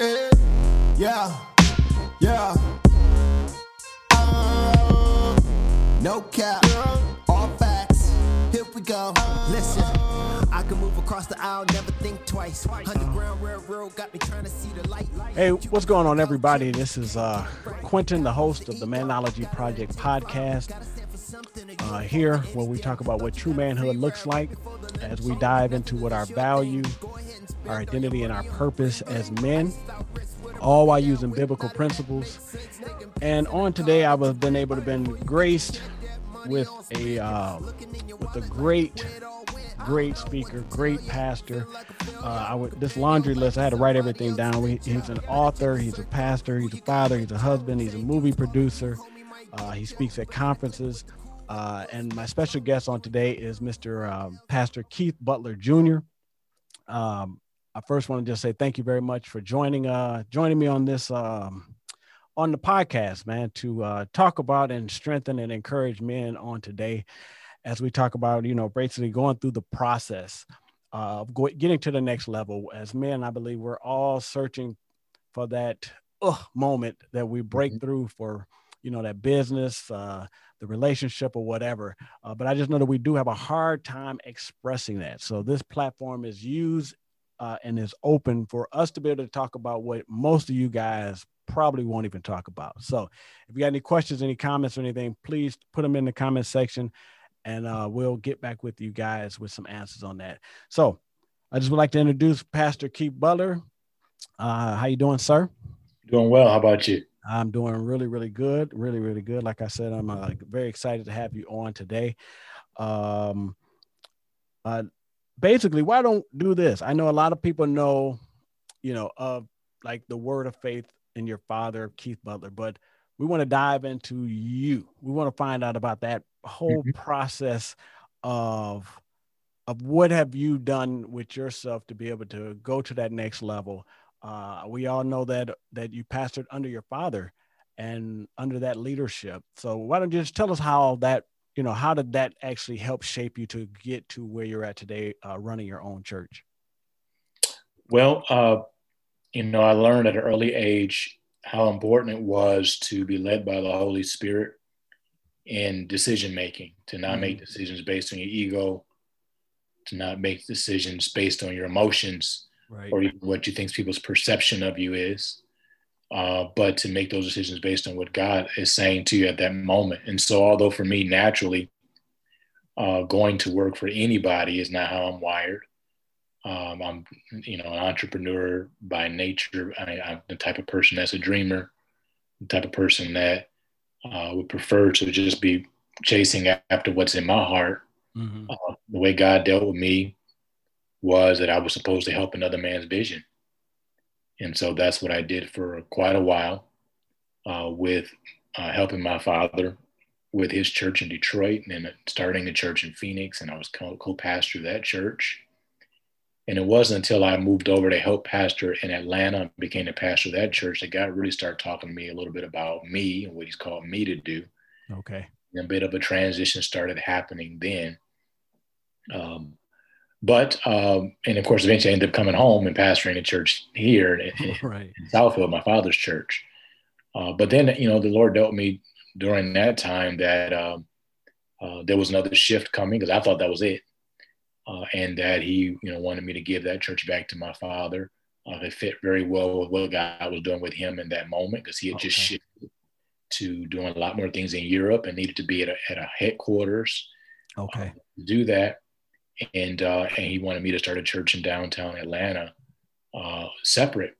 Yeah, yeah. Uh, no cap, all facts. Here we go. Listen, I can move across the aisle, never think twice. Underground railroad got me trying to see the light. Hey, what's going on, everybody? This is uh, Quentin, the host of the Manology Project podcast. Uh, here, where we talk about what true manhood looks like as we dive into what our value, our identity, and our purpose as men, all while using biblical principles. And on today, I have been able to been graced with a uh, with a great great speaker, great pastor. Uh, I would this laundry list. I had to write everything down. We, he's an author. He's a pastor. He's a father. He's a husband. He's a movie producer. Uh, he speaks at conferences. Uh, and my special guest on today is Mr. Um, pastor Keith Butler Jr. Um, I first want to just say thank you very much for joining uh, joining me on this um, on the podcast, man, to uh, talk about and strengthen and encourage men on today as we talk about, you know, basically going through the process of go- getting to the next level. As men, I believe we're all searching for that uh, moment that we break Mhm. through for, you know, that business, uh, the relationship, or whatever. Uh, but I just know that we do have a hard time expressing that. So this platform is used uh, and is open for us to be able to talk about what most of you guys probably won't even talk about. So if you got any questions, any comments, or anything, please put them in the comment section and uh, we'll get back with you guys with some answers on that. So I just would like to introduce Pastor Keith Butler. Uh, how you doing, sir? Doing well. How about you? I'm doing really, really good. Really, really good. Like I said, I'm uh, very excited to have you on today. Um, uh, basically, why don't do this? I know a lot of people know, you know, of like the word of faith in your father, Keith Butler, but we want to dive into you. We want to find out about that whole Mhm. process of of what have you done with yourself to be able to go to that next level. Uh, we all know that that you pastored under your father and under that leadership. So why don't you just tell us how that you know how did that actually help shape you to get to where you're at today, uh, running your own church? Well, uh, you know, I learned at an early age how important it was to be led by the Holy Spirit in decision making, to not make decisions based on your ego, to not make decisions based on your emotions Right. or even what you think people's perception of you is, uh, but to make those decisions based on what God is saying to you at that moment. And so, although for me, naturally, uh, going to work for anybody is not how I'm wired. Um, I'm, you know, an entrepreneur by nature. I, I'm the type of person that's a dreamer, the type of person that uh, would prefer to just be chasing after what's in my heart. Mhm. Uh, the way God dealt with me was that I was supposed to help another man's vision. And so that's what I did for quite a while uh, with uh, helping my father with his church in Detroit and then starting a church in Phoenix. And I was co pastor of that church. And it wasn't until I moved over to help pastor in Atlanta and became the pastor of that church that God really started talking to me a little bit about me and what he's called me to do Okay. And a bit of a transition started happening then. Um, but um, and of course, eventually I ended up coming home and pastoring a church here in, in, Right. in Southfield, my father's church. Uh, but then, you know, the Lord dealt me during that time that um, uh, there was another shift coming because I thought that was it, uh, and that He, you know, wanted me to give that church back to my father. Uh, it fit very well with what God was doing with him in that moment because he had just shifted to doing a lot more things in Europe and needed to be at a, at a headquarters Okay. to do that. And uh, and he wanted me to start a church in downtown Atlanta, uh, separate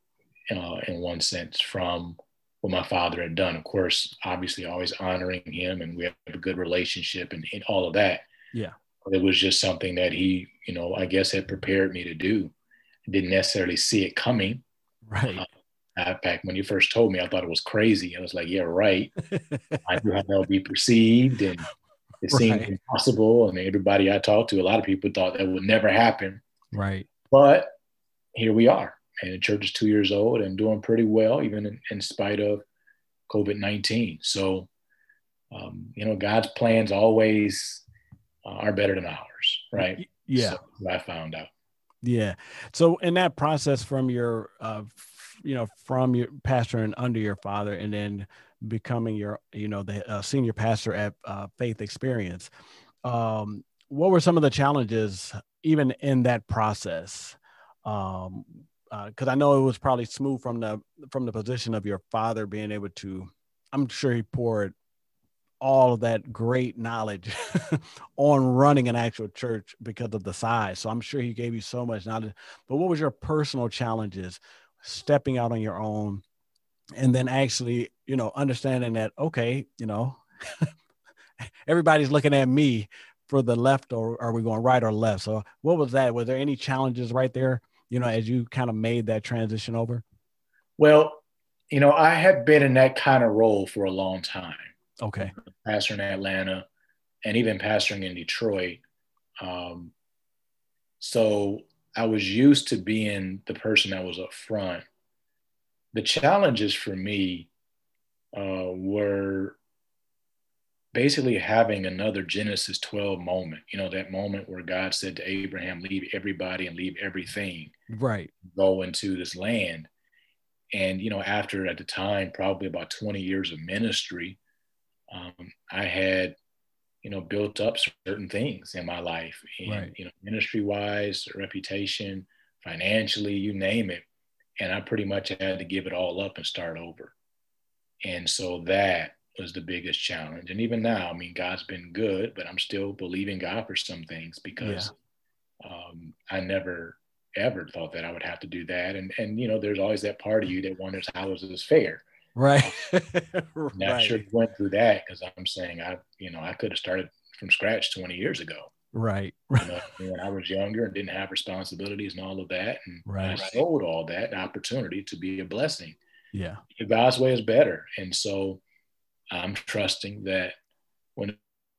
uh, in one sense from what my father had done. Of course, obviously, always honoring him, and we have a good relationship, and, and all of that. Yeah. It was just something that he, you know, I guess had prepared me to do. Didn't necessarily see it coming. Right. Uh, fact, when you first told me, I thought it was crazy. I was like, yeah, right. I knew how that would be perceived, and it seemed Right. impossible. And everybody I talked to, a lot of people thought that would never happen. right. But here we are, and the church is two years old and doing pretty well, even in, in spite of COVID nineteen. So, um, you know, God's plans always uh, are better than ours, right? Yeah. So, I found out. Yeah. So in that process from your uh, you know, from your pastor and under your father, and then becoming your, you know, the uh, senior pastor at uh, Faith Xperience. Um, what were some of the challenges even in that process? Um, because uh, I know it was probably smooth from the from the position of your father being able to. I'm sure he poured all of that great knowledge on running an actual church because of the size. So I'm sure he gave you so much knowledge. But what was your personal challenges stepping out on your own and then actually, you know, understanding that, okay, you know, everybody's looking at me for the left or are we going right or left? So what was that? Was there any challenges right there, you know, as you kind of made that transition over? Well, you know, I had been in that kind of role for a long time Okay. Pastoring in Atlanta and even pastoring in Detroit. Um, so I was used to being the person that was up front. The challenges for me uh, were basically having another Genesis 12 moment, you know, that moment where God said to Abraham, leave everybody and leave everything. Right. Go into this land. And, you know, after at the time, probably about 20 years of ministry, um, I had, you know, built up certain things in my life, and right. you know, ministry wise, reputation, financially, you name it, and I pretty much had to give it all up and start over. And so that was the biggest challenge. And even now, I mean, God's been good, but I'm still believing God for some things because yeah. um, I never ever thought that I would have to do that. And and you know, there's always that part of you that wonders how is this fair? Right. right. Not sure went through that because I'm saying I, you know, I could have started from scratch 20 years ago. Right. you know, when I was younger and didn't have responsibilities and all of that. And right. I sold all that opportunity to be a blessing. Yeah. God's way is better. And so I'm trusting that when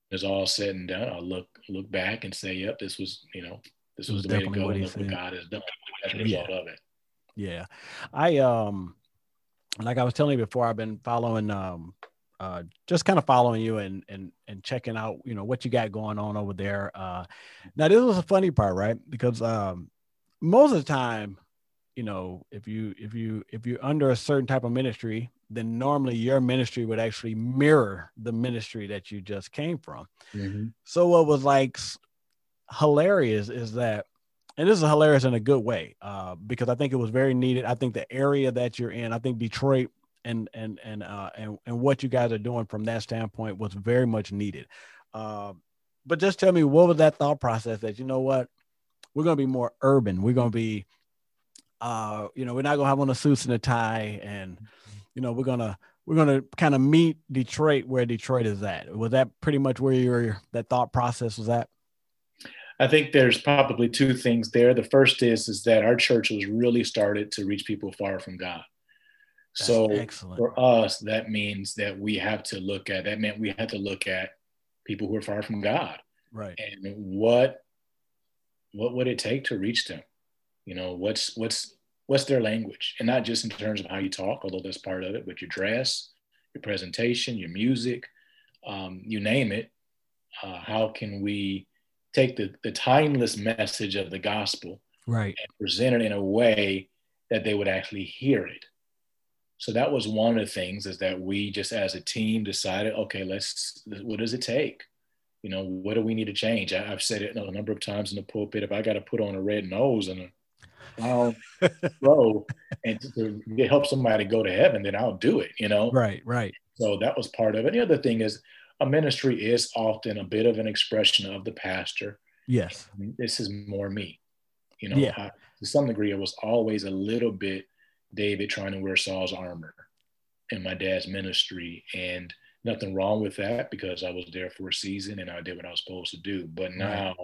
it's all said and done, I'll look look back and say, yep, this was, you know, this was, was the way to go. What, what God has done as a result yeah. of it. Yeah. I um like I was telling you before, I've been following, um, uh, just kind of following you and and and checking out, you know, what you got going on over there. Uh, now this was a funny part, right? Because um, most of the time, you know, if you if you if you're under a certain type of ministry, then normally your ministry would actually mirror the ministry that you just came from. Mm-hmm. So what was like hilarious is that and this is hilarious in a good way uh, because I think it was very needed. I think the area that you're in, I think Detroit and and and uh, and and what you guys are doing from that standpoint was very much needed. Uh, but just tell me, what was that thought process that you know what we're going to be more urban? We're going to be, uh, you know, we're not going to have on the suits and a tie, and you know, we're gonna we're gonna kind of meet Detroit where Detroit is at. Was that pretty much where your that thought process was at? I think there's probably two things there. The first is is that our church was really started to reach people far from God. That's so excellent. for us, that means that we have to look at that meant we had to look at people who are far from God. Right. And what what would it take to reach them? You know, what's what's what's their language? And not just in terms of how you talk, although that's part of it, but your dress, your presentation, your music, um, you name it. Uh, how can we take the, the timeless message of the gospel right. and present it in a way that they would actually hear it? So that was one of the things is that we just as a team decided okay let's what does it take? You know what do we need to change? I, have said it a number of times in the pulpit. If i got to put on a red nose and a I'll go and to, to help somebody go to heaven, then I'll do it, you know? Right, right. So that was part of it. The other thing is a ministry is often a bit of an expression of the pastor. Yes. This is more me. You know, yeah. I, to some degree, it was always a little bit David trying to wear Saul's armor in my dad's ministry. And nothing wrong with that because I was there for a season and I did what I was supposed to do. But now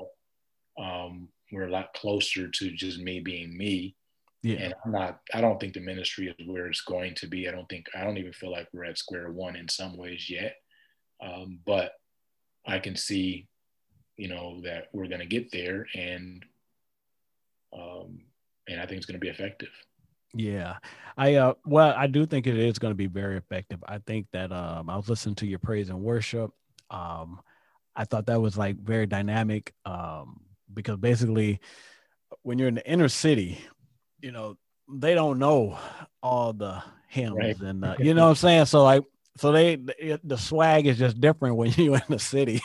um, we're a lot closer to just me being me. Yeah. And I'm not, I don't think the ministry is where it's going to be. I don't think, I don't even feel like we're at square one in some ways yet. Um, but I can see, you know, that we're going to get there, and um, and I think it's going to be effective. Yeah, I uh, well, I do think it is going to be very effective. I think that um, I was listening to your praise and worship. Um, I thought that was like very dynamic um, because basically, when you're in the inner city, you know, they don't know all the hymns Right. and uh, you know what I'm saying. So like, so they the, swag is just different when you're in the city.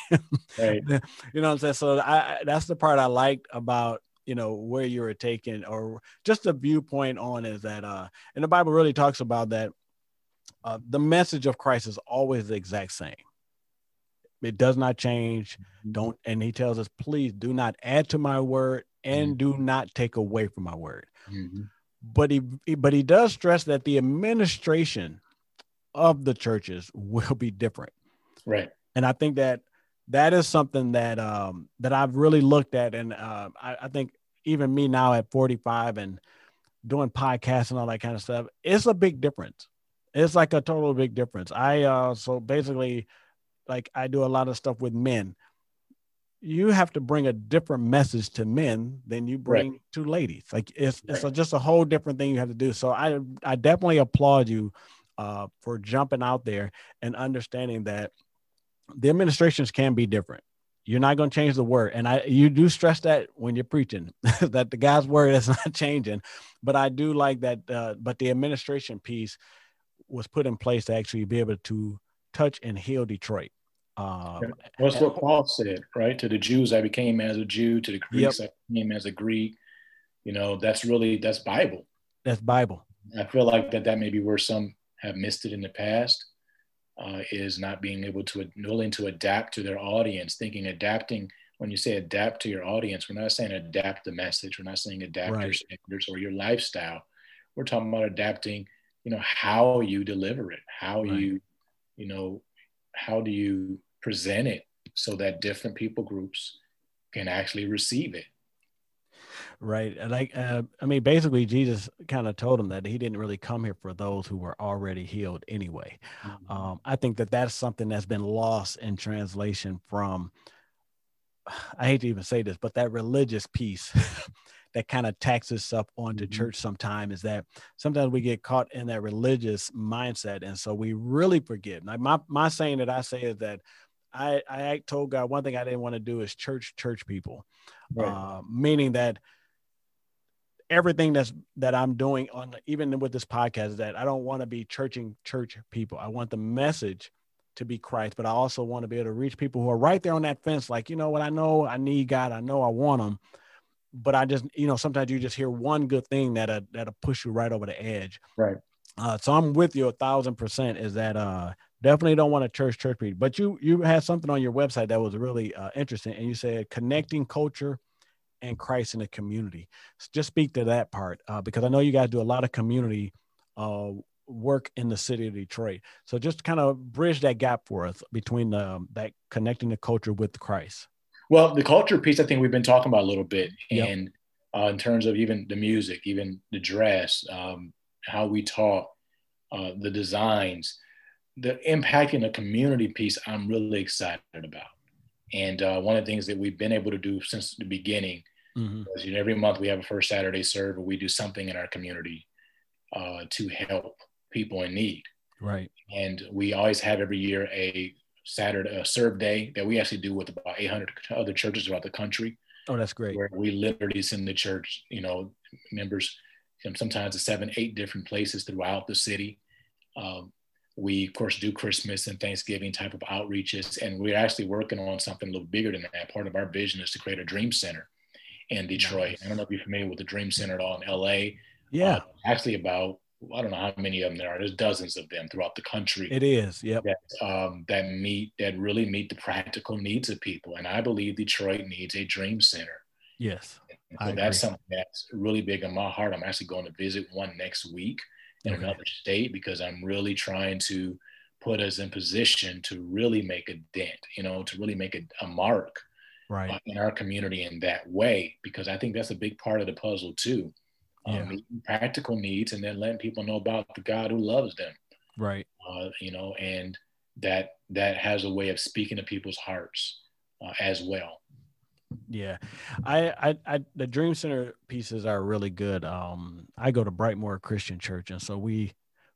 Right. you know what I'm saying? So I, I that's the part I liked about you know where you were taken or just the viewpoint on is that uh and the Bible really talks about that uh the message of Christ is always the exact same. It does not change. Don't and he tells us, please do not add to my word and do not take away from my word. Mhm. But he but he does stress that the administration of the churches will be different Right. and I think that that is something that um that I've really looked at, and uh, I, I think even me now at 45 and doing podcasts and all that kind of stuff, it's a big difference. It's like a total big difference. I uh so basically, like I do a lot of stuff with men. You have to bring a different message to men than you bring to ladies. Like it's it's a, just a whole different thing you have to do. So I I definitely applaud you uh, for jumping out there and understanding that the administrations can be different. You're not going to change the word, and I you do stress that when you're preaching that the God's word is not changing. But I do like that. Uh, but the administration piece was put in place to actually be able to touch and heal Detroit. Um, What's what Paul said, right? To the Jews, I became as a Jew. To the Greeks, I became as a Greek. You know, that's really that's Bible. that's Bible. I feel like that that may be where some have missed it in the past. Uh, is not being able to willing to adapt to their audience, thinking adapting. When you say adapt to your audience, we're not saying adapt the message. We're not saying adapt your standards or your lifestyle. We're talking about adapting. You know how you deliver it, how Right. you, you know, how do you present it so that different people groups can actually receive it. Right. And Like, uh, I mean, basically, Jesus kind of told him that he didn't really come here for those who were already healed anyway. Um, I think that that's something that's been lost in translation from, I hate to even say this, but that religious piece that kind of taxes up onto Mhm. church sometime is that sometimes we get caught in that religious mindset. And so we really forget. Like my, my saying that I say is that I, I told God one thing I didn't want to do is church, church people, Right. uh, meaning that everything that's that I'm doing on even with this podcast is that I don't want to be churching church people. I want the message to be Christ, but I also want to be able to reach people who are right there on that fence. Like, you know what? I know I need God. I know I want him, but I just, you know, sometimes you just hear one good thing that that'll push you right over the edge. Right. Uh, so I'm with you a thousand percent. Is that uh definitely don't want to church church people, but you you had something on your website that was really uh, interesting, and you said connecting culture and Christ in the community. So just speak to that part uh, because I know you guys do a lot of community uh, work in the city of Detroit. So just kind of bridge that gap for us between um, that connecting the culture with Christ. Well, the culture piece, I think we've been talking about a little bit, Yep. and uh, in terms of even the music, even the dress, um, how we talk, uh, the designs, the impacting the community piece, I'm really excited about. And uh, one of the things that we've been able to do since the beginning Mhm. is you know, every month we have a first Saturday serve, where we do something in our community uh, to help people in need. Right. And we always have every year a Saturday a serve day that we actually do with about 800 other churches throughout the country, Oh, that's great. where we literally send the church, you know, members sometimes to seven, eight different places throughout the city. Um, we of course do Christmas and Thanksgiving type of outreaches, and we're actually working on something a little bigger than that. Part of our vision is to create a dream center in Detroit. Nice. I don't know if you're familiar with the Dream Center at all in LA. Yeah, Uh, actually, about I don't know how many of them there are. There's dozens of them throughout the country it is. Yep. that um, that meet that really meet the practical needs of people. And I believe Detroit needs a dream center. Yes. So that's agree. something that's really big in my heart. I'm actually going to visit one next week in Okay. another state because I'm really trying to put us in position to really make a dent, you know, to really make a, a mark Right. uh, in our community in that way, because I think that's a big part of the puzzle too. Um, Yeah. practical needs and then letting people know about the God who loves them Right. uh, you know, and that that has a way of speaking to people's hearts uh, as well. Yeah, I, I, I, the Dream Center pieces are really good. Um, I go to Brightmoor Christian Church, and so we,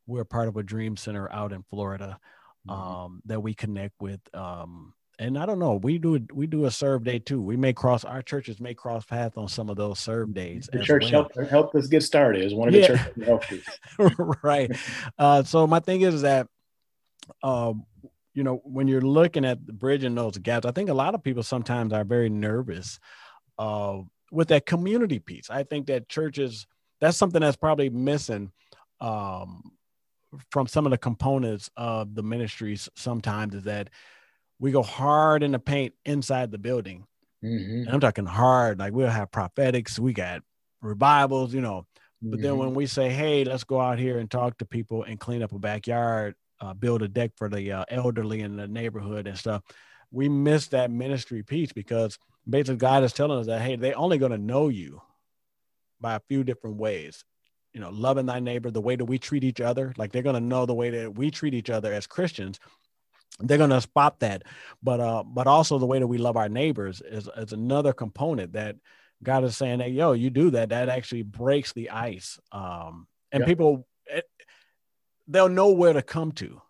we're part of a Dream Center out in Florida, Mm-hmm. um, that we connect with. Um, and I don't know, we do we do a serve day too. We may cross our churches may cross paths on some of those serve days. The church well. helped helped us get started. Is one of the yeah. churches helped right. Uh, so my thing is that, um, you know, when you're looking at bridging those gaps, I think a lot of people sometimes are very nervous uh, with that community piece. I think that churches that's something that's probably missing um, from some of the components of the ministries. Sometimes is that we go hard in the paint inside the building. Mm-hmm. I'm talking hard, like we'll have prophetics, we got revivals, you know. Mm-hmm. But then when mm-hmm. we say, hey, let's go out here and talk to people and clean up a backyard, uh, build a deck for the uh, elderly in the neighborhood and stuff, we miss that ministry piece because basically God is telling us that, hey, they're only going to know you by a few different ways. You know, loving thy neighbor, the way that we treat each other, like they're going to know the way that we treat each other as Christians they're going to spot that. But uh but also the way that we love our neighbors is, is another component that god is saying that yo you do that that actually breaks the ice um and people it, eh, they'll know where to come to.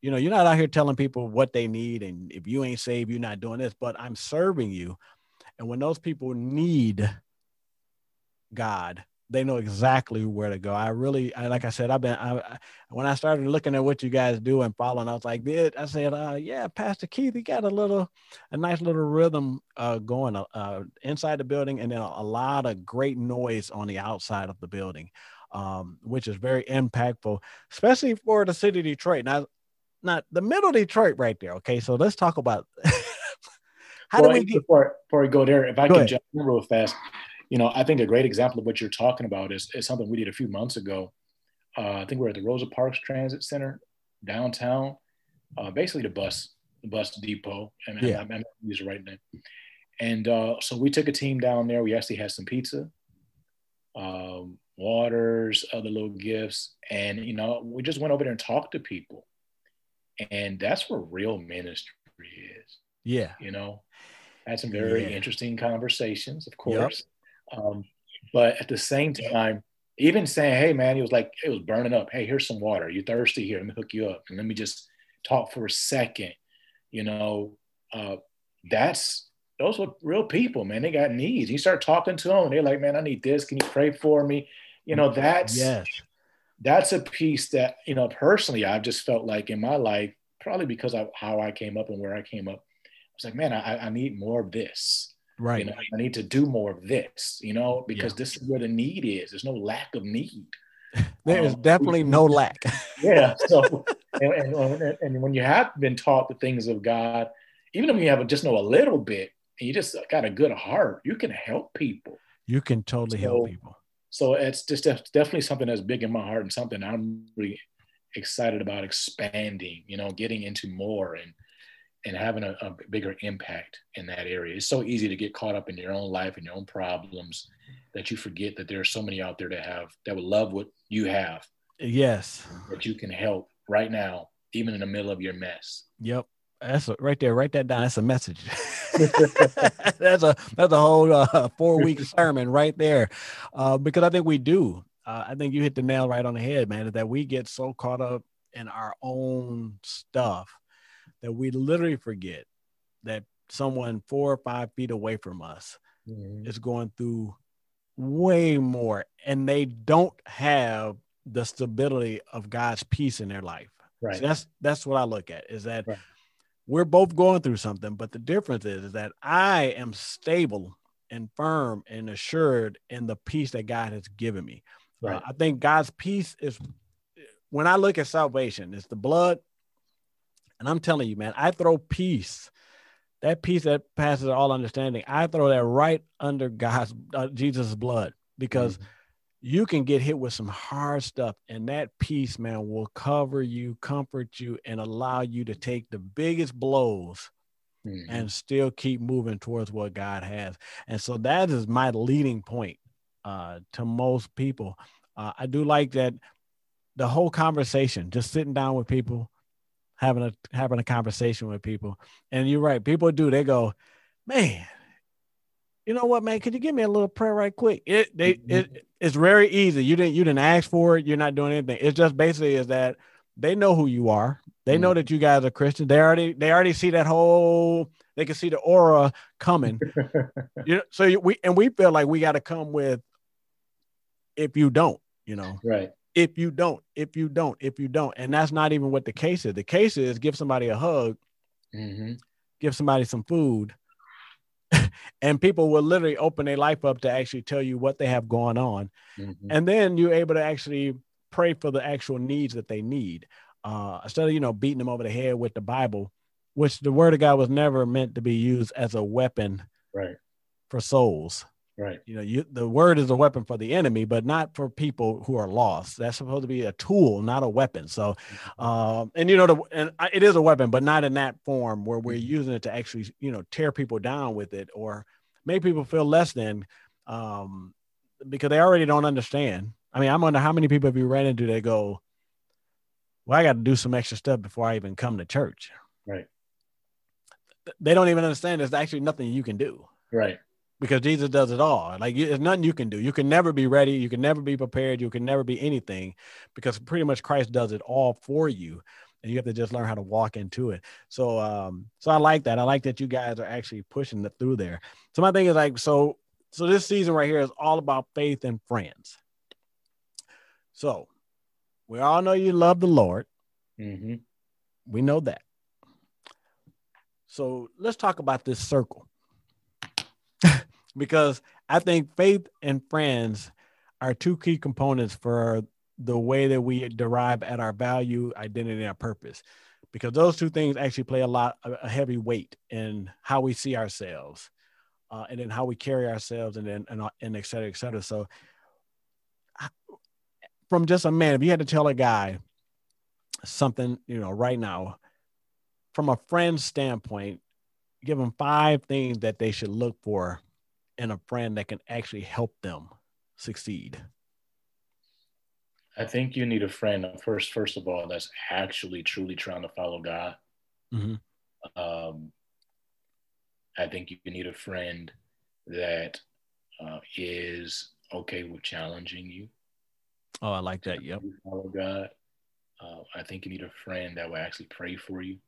You know you're not out here telling people what they need and if you ain't saved you're not doing this but i'm serving you. And when those people need god they know exactly where to go. I really, I, like I said, I've been, I, I, when I started looking at what you guys do and following, I was like, did I said, uh, yeah, Pastor Keith, he got a little, a nice little rhythm uh, going uh, inside the building and then a, a, lot of great noise on the outside of the building, um, which is very impactful, especially for the city of Detroit. Now, not the middle of Detroit right there. Okay. So let's talk about how well, do we get, before, before we go there, if I can ahead. jump in real fast you know, I think a great example of what you're talking about is, is something we did a few months ago. Uh, I think we are at the Rosa Parks Transit Center downtown, uh, basically the bus, the bus depot. And yeah. I, I, I use the right name. And uh, so we took a team down there. We actually had some pizza, um, waters, other little gifts, and you know, we just went over there and talked to people. And that's where real ministry is. Yeah. You know, had some very yeah. interesting conversations, of course. Um, but at the same time, even saying, "Hey, man," he was like, it was burning up. Hey, here's some water. You thirsty? Here, let me hook you up, and let me just talk for a second. You know, uh, that's those were real people, man. They got needs. You start talking to them, they're like, "Man, I need this. Can you pray for me?" You know, that's yes. That's a piece that you know personally I've just felt like in my life, probably because of how I came up and where I came up. I was like, man, I, I need more of this. Right. You know, I need to do more of this, you know, because yeah. this is where the need is. There's no lack of need. there is um, definitely no lack. yeah. So, and, and, and, when you have been taught the things of God, even if you have just know a little bit and you just got a good heart, you can help people. You can totally so, help people. So it's just definitely something that's big in my heart and something I'm really excited about expanding, you know, getting into more and and having a, a, bigger impact in that area. It's so easy to get caught up in your own life and your own problems that you forget that there are so many out there that have that would love what you have. Yes. That you can help right now, even in the middle of your mess. Yep. That's a, right there. Write that down. That's a message. that's a that's a whole uh, four week sermon right there, uh, because I think we do. Uh, I think you hit the nail right on the head, man. That we get so caught up in our own stuff that we literally forget that someone four or five feet away from us mm-hmm. is going through way more and they don't have the stability of God's peace in their life. Right. So that's that's what I look at is that right. we're both going through something, but the difference is, is that I am stable and firm and assured in the peace that God has given me. Right. Uh, I think God's peace is when I look at salvation, it's the blood, and I'm telling you, man, I throw peace, that peace that passes all understanding. I throw that right under God's uh, Jesus' blood because mm-hmm. you can get hit with some hard stuff, and that peace, man, will cover you, comfort you, and allow you to take the biggest blows. Mm-hmm. And still keep moving towards what God has. And so that is my leading point uh, to most people. Uh, I do like that the whole conversation, just sitting down with people, having a having a conversation with people. And you're right, people do. They go, man, you know what, man? Could you give me a little prayer right quick? It they mm-hmm. it it's very easy. You didn't you didn't ask for it. You're not doing anything. It's just basically is that they know who you are. They know Mm. that you guys are Christians. They already they already see that whole. They can see the aura coming. you know, so we and we feel like we got to come with. If you don't, you know, right. If you don't, if you don't, if you don't, and that's not even what the case is. The case is give somebody a hug, hmm give somebody some food, and people will literally open their life up to actually tell you what they have going on. Hmm and then you're able to actually pray for the actual needs that they need uh, instead of you know beating them over the head with the bible which the word of god was never meant to be used as a weapon Right. for souls Right. you know you, the word is a weapon for the enemy but not for people who are lost. That's supposed to be a tool not a weapon. So um and you know the, and I- it is a weapon but not in that form where we're using it to actually you know tear people down with it or make people feel less than um because they already don't understand. I mean i'm wonder how many people have you ran into that go well i got to do some extra stuff before i even come to church. Right. they don't even understand there's actually nothing you can do. Right. Because Jesus does it all. Like you- there's nothing you can do. You can never be ready. You can never be prepared. You can never be anything because pretty much Christ does it all for you. And you have to just learn how to walk into it. So um, so I like that. I like that you guys are actually pushing it through there. So my thing is like, so so this season right here is all about faith and friends. So we all know you love the Lord. Mm-hmm. We know that. So let's talk about this circle. Because I think faith and friends are two key components for the way that we derive at our value, identity, and our purpose. Because those two things actually play a lot, a heavy weight in how we see ourselves, uh, and then how we carry ourselves, and then and, and et cetera, et cetera. So, from just a man, if you had to tell a guy something, you know, right now, from a friend's standpoint, give them five things that they should look for in a friend that can actually help them succeed. I think you need a friend first. First of all, that's actually truly trying to follow God. Mhm. Um, I think you need a friend that uh, is okay with challenging you. Oh, I like that. Yep. Follow God. Uh, I think you need a friend that will actually pray for you.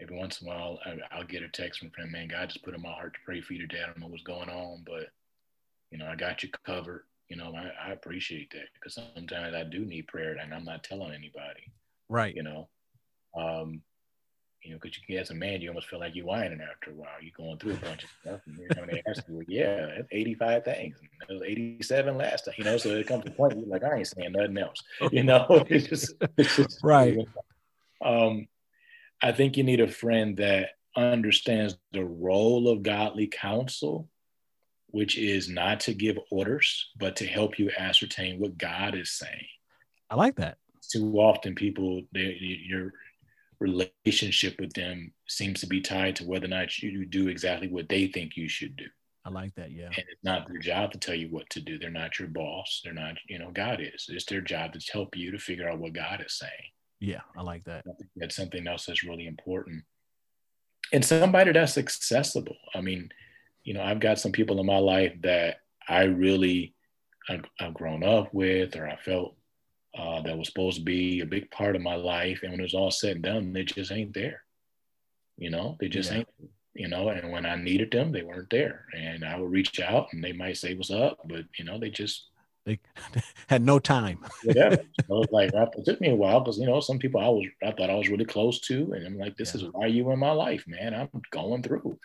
Every once in a while, I, I'll get a text from a friend, man, God just put in my heart to pray for you today. I don't know what's going on, but you know, I got you covered. You know, I, I appreciate that because sometimes I do need prayer and I'm not telling anybody, Right. you know. Um, you know, because you as a man, you almost feel like you're whining after a while. You're going through a bunch of stuff, and to ask you, yeah, that's 85 things. And it was 87 last time, you know. So it comes to a point you're like, I ain't saying nothing else, you know. it's just, it's just Right. Um, I think you need a friend that understands the role of godly counsel, which is not to give orders, but to help you ascertain what God is saying. I like that. Too often, people, they, your relationship with them seems to be tied to whether or not you do exactly what they think you should do. I like that. Yeah. And it's not their job to tell you what to do. They're not your boss. They're not, you know, God is. It's their job to help you to figure out what God is saying. Yeah. I like that. I think that's something else that's really important. And somebody that's accessible. I mean, you know, I've got some people in my life that I really I've, I've grown up with, or I felt uh, that was supposed to be a big part of my life, and when it was all said and done, they just ain't there. You know, they just Yeah. ain't. You know, and when I needed them, they weren't there, and I would reach out, and they might say, "What's up?" But you know, they just They had no time. so it's like it took me a while because you know some people I was I thought I was really close to, and I'm like, this Yeah. is why you in my life, man. I'm going through,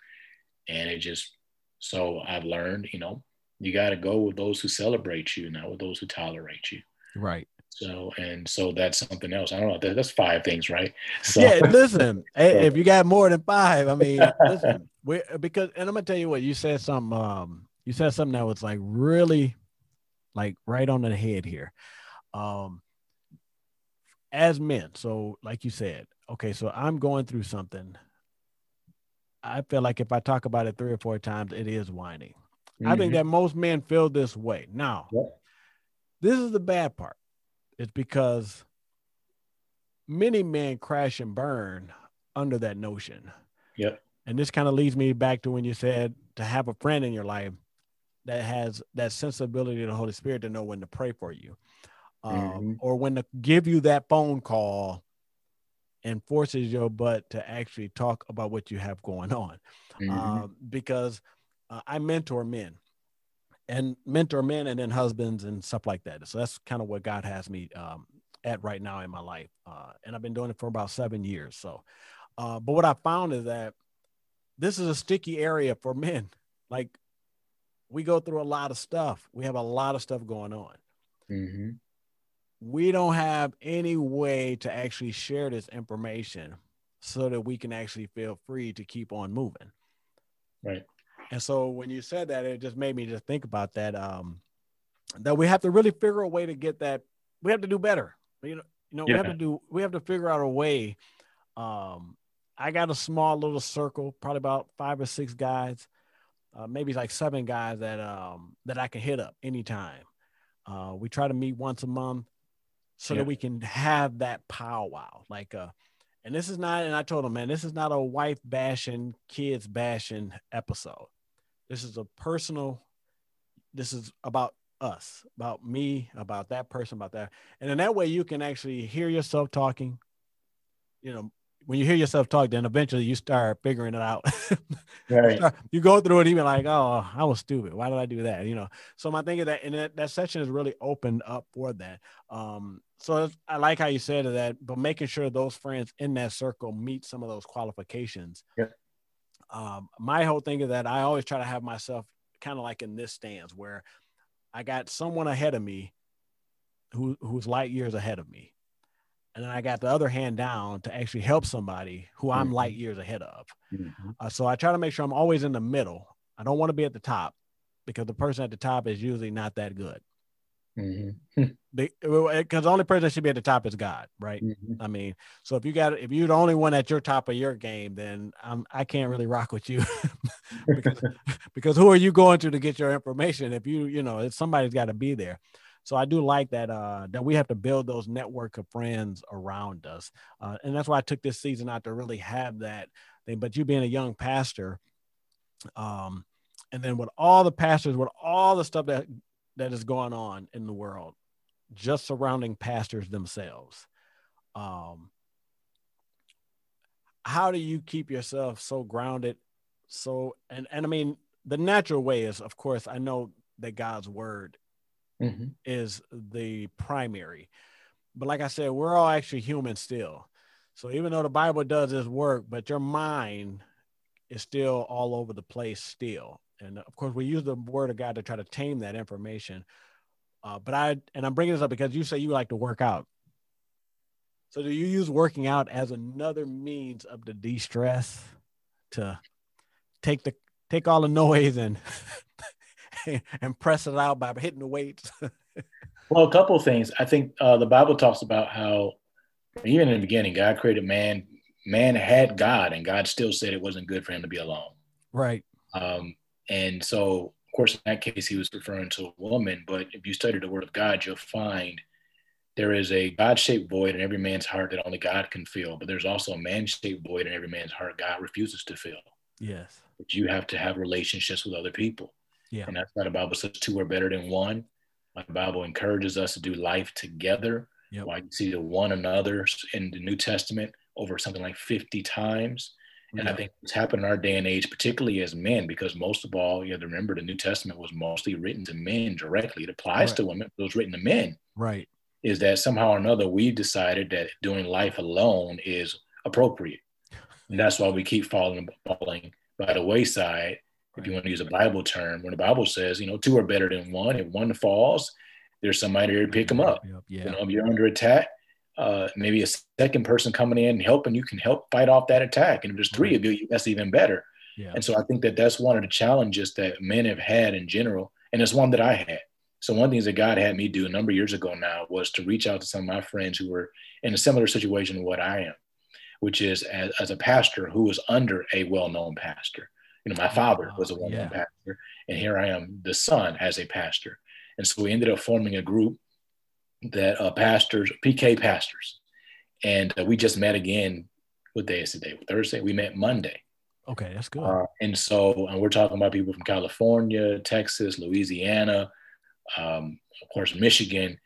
and it just so I've learned, you know, you got to go with those who celebrate you, not with those who tolerate you. Right. So and so that's something else. I don't know. That, that's five things, right? So yeah, listen. hey, if you got more than five, I mean, listen. We because and I'm gonna tell you what you said something. Um, you said something that was like really, like right on the head here. Um, as men, so like you said, okay, so I'm going through something. I feel like if I talk about it three or four times, it is whining. I think Mhm. that most men feel this way. Now, Yep. this is the bad part. It's because many men crash and burn under that notion. Yep. And this kind of leads me back to when you said to have a friend in your life that has that sensibility of the Holy Spirit to know when to pray for you, um, Mhm. or when to give you that phone call and forces your butt to actually talk about what you have going on. Mm-hmm. Um, because uh, I mentor men and mentor men and then husbands and stuff like that. So that's kind of what God has me um, at right now in my life. Uh, and I've been doing it for about seven years. So, uh, but what I found is that this is a sticky area for men. Like we go through a lot of stuff. We have a lot of stuff going on. Mm-hmm. We don't have any way to actually share this information so that we can actually feel free to keep on moving. Right. And so when you said that, it just made me just think about that. Um, that we have to really figure a way to get that. We have to do better. You know, you know, yeah. we have to do. We have to figure out a way. Um, I got a small little circle, probably about five or six guys, uh, maybe like seven guys that um that I can hit up anytime. Uh, we try to meet once a month so yeah. that we can have that powwow. Like, uh, and this is not. And I told him, man, this is not a wife bashing, kids bashing episode. This is a personal. This is about us, about me, about that person, about that. And in that way, you can actually hear yourself talking. You know, when you hear yourself talk, then eventually you start figuring it out. right. you go through it even like, oh, I was stupid. Why did I do that? You know. So my thing is that, and that, that section is really opened up for that. Um, so I like how you said that, but making sure those friends in that circle meet some of those qualifications. Yeah. Um, my whole thing is that I always try to have myself kind of like in this stance where I got someone ahead of me who who's light years ahead of me. And then I got the other hand down to actually help somebody who I'm mm-hmm. light years ahead of. Mm-hmm. Uh, so I try to make sure I'm always in the middle. I don't want to be at the top because the person at the top is usually not that good. Mm-hmm. Because the only person that should be at the top is God, right? Mm-hmm. I mean, so if you got if you're the only one at your top of your game, then I'm I can't really rock with you because because who are you going to to get your information? If you you know, if somebody's got to be there. So I do like that uh, that we have to build those network of friends around us, uh, and that's why I took this season out to really have that thing. But you being a young pastor, um, and then with all the pastors, with all the stuff that that is going on in the world just surrounding pastors themselves um how do you keep yourself so grounded so and and i mean the natural way is of course i know that god's word mm-hmm. is the primary. But like i said we're all actually human still. So even though the bible does its work but your mind is still all over the place still. And of course we use the word of god to try to tame that information. Uh, but i and i'm bringing this up because you say you like to work out. So do you use working out as another means of the de-stress to take the take all the noise and and press it out by hitting the weights well a couple of things i think uh, the bible talks about how even in the beginning god created man man had god and god still said it wasn't good for him to be alone right um, and so, of course, in that case, he was referring to a woman. But if you study the Word of God, you'll find there is a God shaped void in every man's heart that only God can fill. But there's also a man shaped void in every man's heart God refuses to fill. Yes. But you have to have relationships with other people. Yeah. And that's why the Bible says two are better than one. the Bible encourages us to do life together. Yep. Why you see the one another in the New Testament over something like 50 times. And yeah. I think it's happened in our day and age, particularly as men, because most of all, you have to remember the New Testament was mostly written to men directly. It applies right. to women, but it was written to men. Right. Is that somehow or another we've decided that doing life alone is appropriate. And that's why we keep falling falling by the wayside. If you want to use a Bible term, when the Bible says, you know, two are better than one. If one falls, there's somebody there to pick them up. Yeah. You know, if you're under attack, uh, maybe a second person coming in and helping you can help fight off that attack. And if there's three of you, that's even better. Yeah. And so I think that that's one of the challenges that men have had in general. And it's one that I had. So one of the things that God had me do a number of years ago now was to reach out to some of my friends who were in a similar situation to what I am, which is as, as a pastor who was under a well-known pastor. You know, my father was a well-known yeah. pastor, and here I am, the son as a pastor. And so we ended up forming a group that uh, pastors, PK pastors, and uh, we just met again. What day is today? Thursday. We met Monday. Okay, that's good. Uh, and so and we're talking about people from California, Texas, Louisiana, um, of course, Michigan,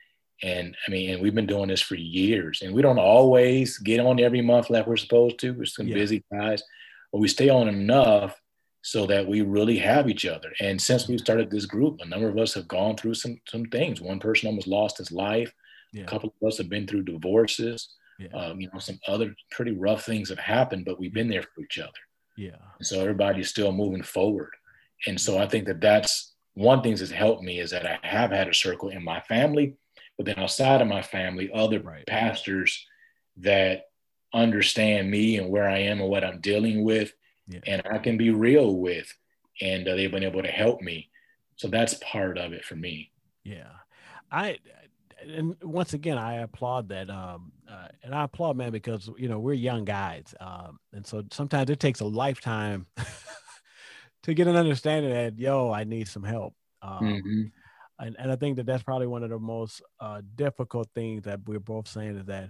And I mean, and we've been doing this for years, and we don't always get on every month like we're supposed to. We're some Yeah. busy guys, but we stay on enough so that we really have each other. And since we started this group, a number of us have gone through some some things. One person almost lost his life. Yeah. A couple of us have been through divorces. Yeah. Um, you know, some other pretty rough things have happened, but we've been there for each other. yeah. And so everybody's still moving forward. And so I think that that's one thing that's helped me is that I have had a circle in my family, but then outside of my family, other Right. pastors that understand me and where I am and what I'm dealing with, Yeah. and I can be real with, and uh, they've been able to help me. So that's part of it for me. Yeah, I and once again I applaud that, um, uh, and I applaud man because you know we're young guys, um, and so sometimes it takes a lifetime to get an understanding that yo I need some help. Um, Mhm. and, and I think that that's probably one of the most uh, difficult things that we're both saying is that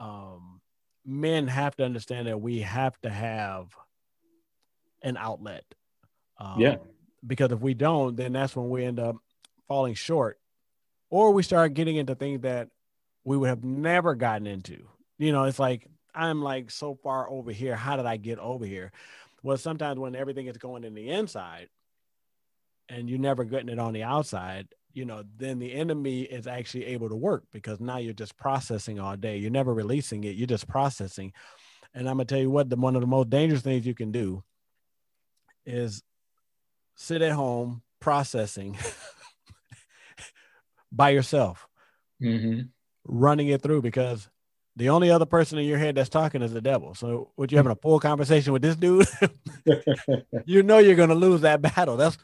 um, men have to understand that we have to have an outlet. Um, Yeah. Because if we don't, then that's when we end up falling short, or we start getting into things that we would have never gotten into. You know, it's like I'm like so far over here. How did I get over here? Well, sometimes when everything is going in the inside, and you're never getting it on the outside, you know, then the enemy is actually able to work because now you're just processing all day. You're never releasing it. You're just processing. And I'm gonna tell you what, the one of the most dangerous things you can do is sit at home processing by yourself, Mhm. running it through because the only other person in your head that's talking is the devil. So, what you having a full conversation with this dude? you know you're going to lose that battle. That's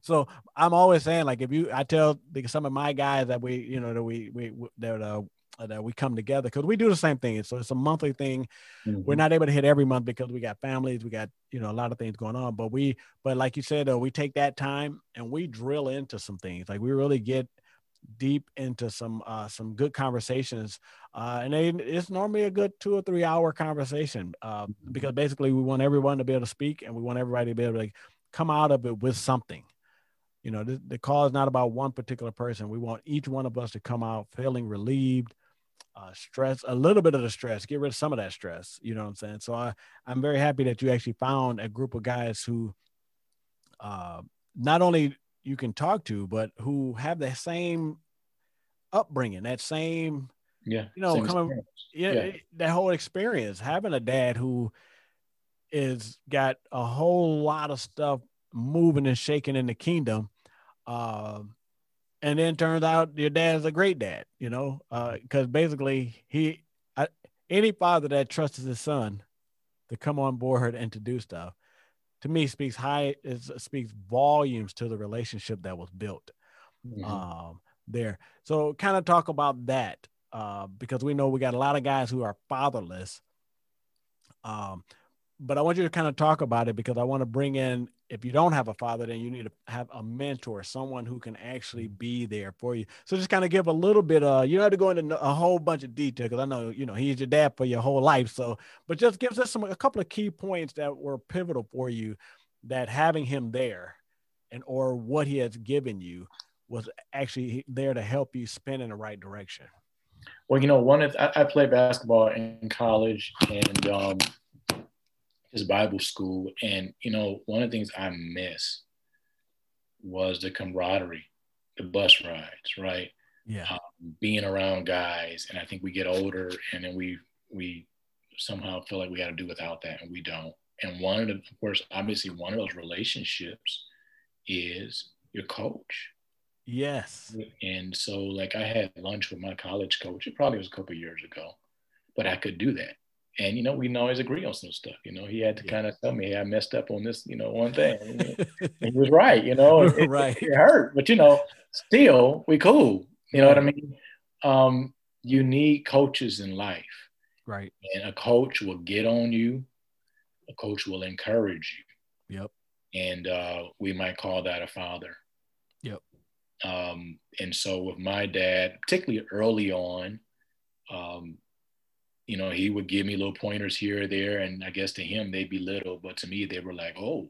so I'm always saying like if you I tell some of my guys that we you know that we we that uh, that we come together because we do the same thing. So it's a monthly thing. We're Mhm. not able to hit every month because we got families, we got you know a lot of things going on. But we but like you said though, we take that time and we drill into some things. Like we really get deep into some uh some good conversations uh and they, it's normally a good two or three hour conversation uh because basically we want everyone to be able to speak and we want everybody to be able to like, come out of it with something you know the, the call is not about one particular person we want each one of us to come out feeling relieved uh stress a little bit of the stress get rid of some of that stress you know what i'm saying so i i'm very happy that you actually found a group of guys who uh not only you can talk to but who have the same upbringing that same Yeah. You know, coming- yeah, Yeah. that whole experience having a dad who is got a whole lot of stuff moving and shaking in the kingdom um and then turns out your dad's a great dad you know because basically he I, any father that trusts his son to come on board and to do stuff to me speaks high it speaks volumes to the relationship that was built Mhm. um, there. So kind of talk about that uh, because we know we got a lot of guys who are fatherless. Um, but I want you to kind of talk about it because I want to bring in if you don't have a father, then you need to have a mentor, someone who can actually be there for you. So just kind of give a little bit. Uh, you don't have to go into a whole bunch of detail because I know you know he's your dad for your whole life. So, but just gives us some a couple of key points that were pivotal for you that having him there and or what he has given you was actually there to help you spin in the right direction. Well, you know, one of I, I played basketball in college and um, just Bible school, and you know, one of the things I miss was the camaraderie, the bus rides, right? Yeah. Um, being around guys, and I think we get older, and then we we somehow feel like we got to do without that, and we don't. And one of the, of course, obviously, one of those relationships is your coach. Yes. And so, like, I had lunch with my college coach. It probably was a couple years ago, but I could do that. And you know, we can always agree on some stuff. You know, he had to Yeah. kind of tell me, "Hey, I messed up on this, you know, one thing." And he was right. You know, it, it- Right. It, hurt, but you know, still, we cool. You know what I mean? Um, you need coaches in life, right. and a coach will get on you. A coach will encourage you Yep. and uh, we might call that a father. Yep. Um, and so with my dad, particularly early on, um, you know, he would give me little pointers here or there, and I guess to him they'd be little, but to me they were like, oh,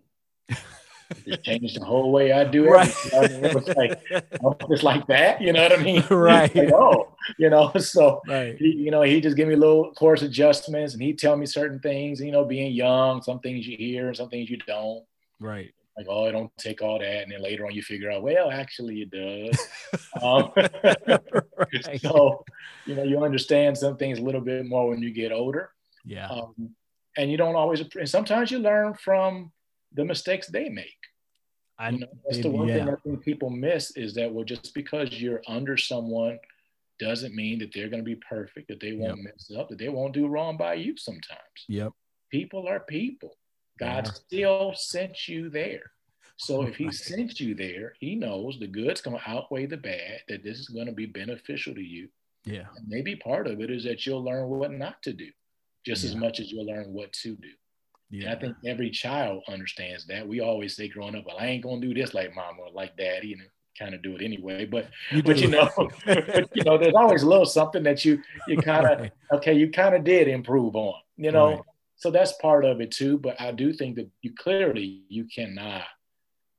it changed the whole way I do it. Right. It was like, it's like that, you know what I mean? Right. Like, oh, you know, so right. he, you know, he just give me little course adjustments and he tell me certain things, you know, being young, some things you hear and some things you don't. Right. Like, oh, it don't take all that. And then later on you figure out, well, actually it does. um, right. so, you know, you understand some things a little bit more when you get older. Yeah. Um, and you don't always, and sometimes you learn from the mistakes they make. I You know, that's the one thing. I think people miss is that well, just because you're under someone doesn't mean that they're going to be perfect, that they won't mess up, that they won't do wrong by you sometimes. Yep. People are people. God Yeah. still sent you there. So if he sent you there, he knows the good's going to outweigh the bad, that this is going to be beneficial to you. Yeah. And maybe part of it is that you'll learn what not to do just as much as you'll learn what to do. And Yeah. I think every child understands that. We always say growing up, well, I ain't gonna do this like mom or like daddy, and kind of do it anyway. But you but you know, but, you know, there's always a little something that you you kind of Right. okay, you kind of did improve on, you know. Right. So that's part of it too. But I do think that you clearly you cannot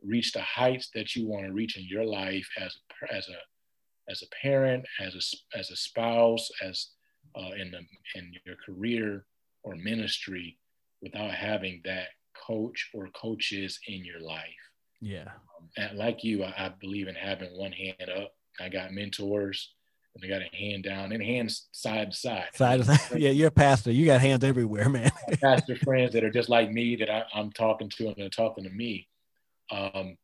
reach the heights that you want to reach in your life as a as a as a parent, as a as a spouse, as uh, in the in your career or ministry, without having that coach or coaches in your life. Yeah. Um, and like you, I, I believe in having one hand up. I got mentors, and I got a hand down and hands side to side. Side of that. Yeah, you're a pastor. You got hands everywhere, man. pastor friends that are just like me that I, I'm talking to and they're talking to me. Um,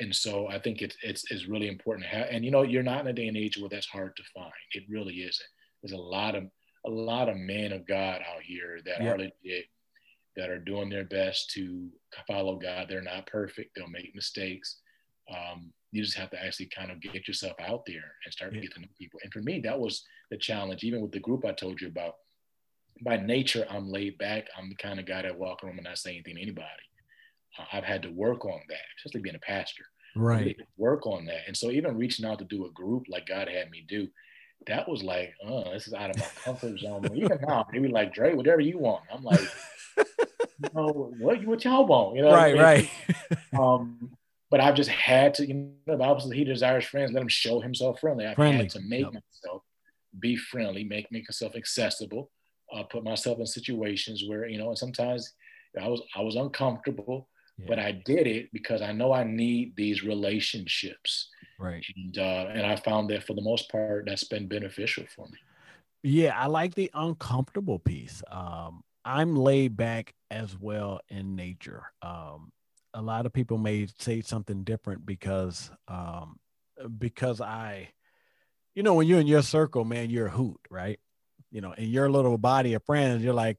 and so I think it's, it's, it's really important to have, and you know, you're not in a day and age where that's hard to find. It really isn't. There's a lot of, a lot of men of God out here that Yeah. are legit, that are doing their best to follow God. They're not perfect. They'll make mistakes. Um, you just have to actually kind of get yourself out there and start Yeah. to get to know people. And for me, that was the challenge, even with the group I told you about by nature, I'm laid back. I'm the kind of guy that walk around and not say anything to anybody. Uh, I've had to work on that, especially being a pastor. Right. Work on that. And so even reaching out to do a group like God had me do, that was like, oh, this is out of my comfort zone. Even now, they be like, Dre, whatever you want. I'm like, you know, what, what y'all want? You know, I Right. mean? Right. Um, but I've just had to, you know, the says he desires friends, let him show himself friendly. I've Friendly. had to make Yep. myself be friendly, make, make myself accessible, uh, put myself in situations where, you know, and sometimes I was, I was uncomfortable, but I did it because I know I need these relationships. Right. And, uh, and I found that for the most part, that's been beneficial for me. Yeah, I like the uncomfortable piece. Um, I'm laid back as well in nature. Um, a lot of people may say something different because um, because I, you know, when you're in your circle, man, you're a hoot, right? You know, in your little body of friends, you're like,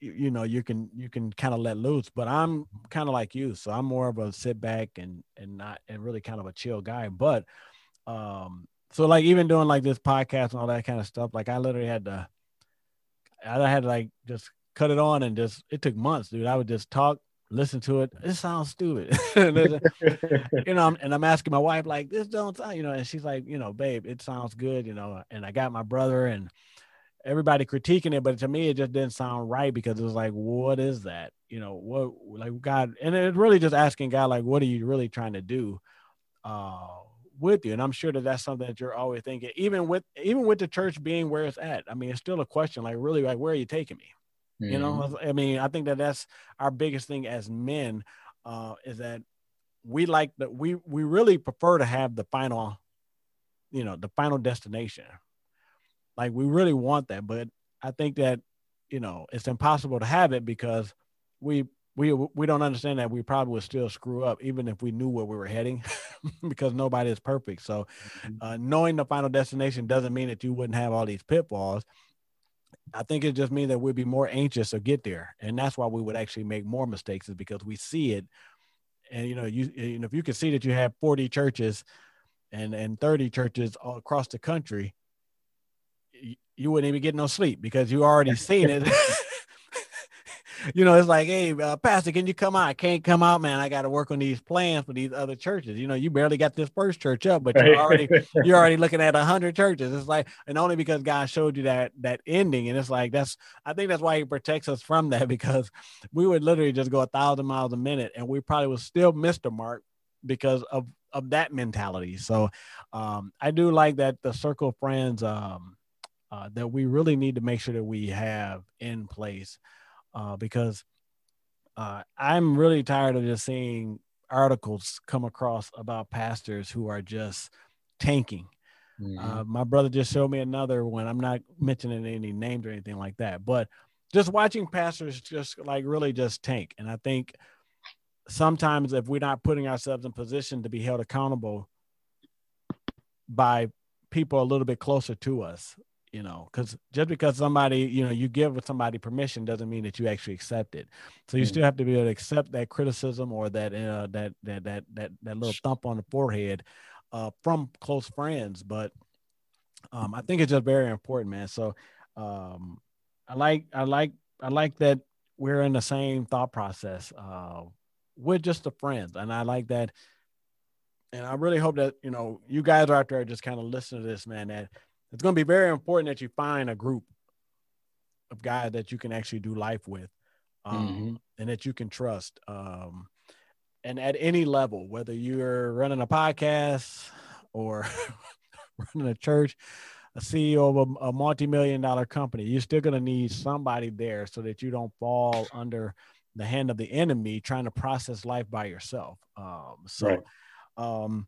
you, you know, you can you can kind of let loose. But I'm kind of like you, so I'm more of a sit back and and not and really kind of a chill guy. But um, so like even doing like this podcast and all that kind of stuff, like I literally had to, I had to like just cut it on and just it took months, dude. I would just talk, listen to it. It sounds stupid, you know. I'm, and I'm asking my wife like, this don't sound, you know, and she's like, you know, babe, it sounds good, you know. And I got my brother and everybody critiquing it, but to me, it just didn't sound right because it was like, what is that? You know, what like God, and it's really just asking God like, what are you really trying to do? Uh, with you and i'm sure that that's something that you're always thinking even with even with the church being where it's at i mean it's still a question like really like where are you taking me you know i mean i think that that's our biggest thing as men uh is that we like that we we really prefer to have the final you know the final destination. Like we really want that but i think that you know it's impossible to have it because we we we don't understand that we probably would still screw up even if we knew where we were heading because nobody is perfect. So uh, knowing the final destination doesn't mean that you wouldn't have all these pitfalls I think it just means that we'd be more anxious to get there, and that's why we would actually make more mistakes, is because we see it, and you know, you, you know, if you can see that you have forty churches, and and thirty churches all across the country, you, you wouldn't even get no sleep because you already seen it. you know, it's like, hey, uh, Pastor, can you come out? I can't come out, man. I got to work on these plans for these other churches. You know, you barely got this first church up, but you're already you're already looking at a hundred churches. It's like, and only because God showed you that that ending, and it's like that's I think that's why He protects us from that because we would literally just go a thousand miles a minute, and we probably would still miss the mark because of of that mentality. So um, I do like that the circle of friends um, uh, that we really need to make sure that we have in place uh, because uh, I'm really tired of just seeing articles come across about pastors who are just tanking. Mm-hmm. Uh, my brother just showed me another one. I'm not mentioning any names or anything like that, but just watching pastors just like really just tank. And I think sometimes if we're not putting ourselves in position to be held accountable by people a little bit closer to us you know because just because somebody you know you give somebody permission doesn't mean that you actually accept it. So you mm. still have to be able to accept that criticism or that uh, that that that that that little thump on the forehead uh, from close friends but um, i think it's just very important man. So um, i like i like i like that we're in the same thought process uh, we're just the friends and i like that. And i really hope that you know you guys are out there just kind of listen to this man that it's going to be very important that you find a group of guys that you can actually do life with um, mm-hmm. and that you can trust um, and at any level whether you're running a podcast or running a church a ceo of a, a multi-million dollar company you're still going to need somebody there so that you don't fall under the hand of the enemy trying to process life by yourself um, so right. um,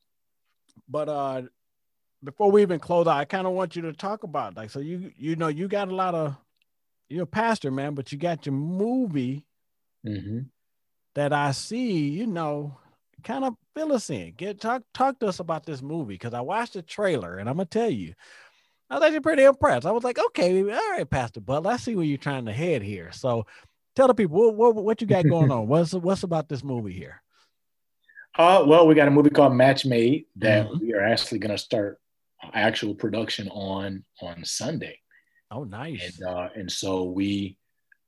but uh before we even close out, I kind of want you to talk about like so you you know you got a lot of you're a pastor man, but you got your movie mm-hmm. that I see. You know, kind of fill us in. Get talk talk to us about this movie because I watched the trailer and I'm gonna tell you. I was actually pretty impressed. I was like, okay, all right, Pastor Butler, I see where you're trying to head here. So tell the people what, what, what you got going on. What's what's about this movie here? Uh, well, we got a movie called Match Made that mm-hmm. we are actually going to start actual production on on Sunday. Oh, nice. And uh, and so we,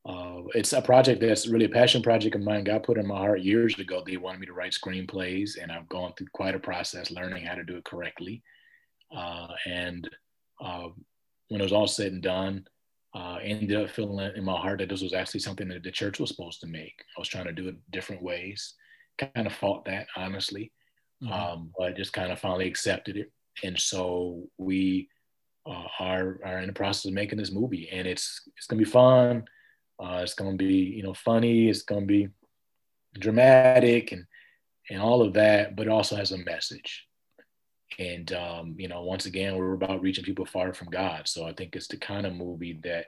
uh, it's a project that's really a passion project of mine. God put in my heart years ago. They wanted me to write screenplays, and I've gone through quite a process learning how to do it correctly. Uh, and uh, when it was all said and done, uh, ended up feeling in my heart that this was actually something that the church was supposed to make. I was trying to do it different ways. Kind of fought that honestly, mm-hmm. um, but just kind of finally accepted it and so we uh, are are in the process of making this movie, and it's it's gonna be fun. Uh, it's gonna be you know funny. It's gonna be dramatic and and all of that, but it also has a message. And um, you know, once again, we're about reaching people far from God. So I think it's the kind of movie that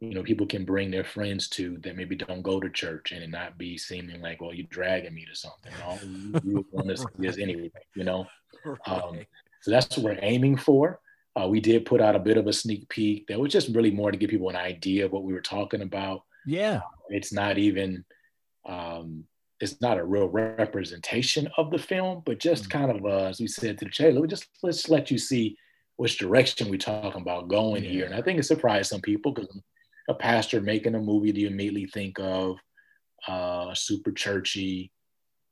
you know people can bring their friends to that maybe don't go to church and it not be seeming like, well, you're dragging me to something. All you, you want to see is anyway, you know. Um, so that's what we're aiming for. Uh, we did put out a bit of a sneak peek that was just really more to give people an idea of what we were talking about. Yeah. It's not even, um, it's not a real representation of the film, but just mm-hmm. kind of, uh, as we said to the trailer, we just let's let you see which direction we're talking about going yeah. here. And I think it surprised some people because a pastor making a movie, do you immediately think of uh, a super churchy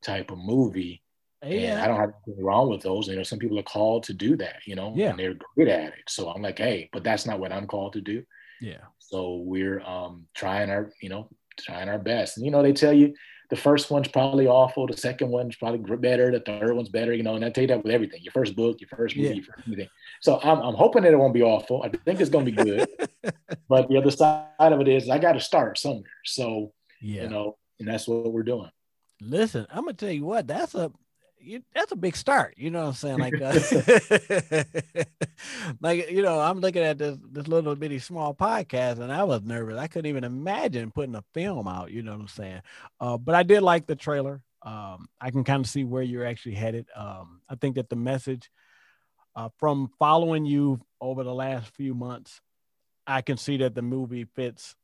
type of movie? Yeah. And I don't have anything wrong with those. You know, some people are called to do that, you know, yeah. and they're good at it. So I'm like, hey, but that's not what I'm called to do. Yeah. So we're um trying our, you know, trying our best. And you know, they tell you the first one's probably awful, the second one's probably better, the third one's better, you know, and I tell you that with everything. Your first book, your first movie, yeah. your first anything. So I'm, I'm hoping that it won't be awful. I think it's gonna be good. but the other side of it is I gotta start somewhere. So yeah, you know, and that's what we're doing. Listen, I'm gonna tell you what, that's a you, that's a big start. You know what I'm saying? Like, uh, like you know, I'm looking at this this little bitty small podcast, and I was nervous. I couldn't even imagine putting a film out. You know what I'm saying? Uh, but I did like the trailer. Um, I can kind of see where you're actually headed. Um, I think that the message uh, from following you over the last few months, I can see that the movie fits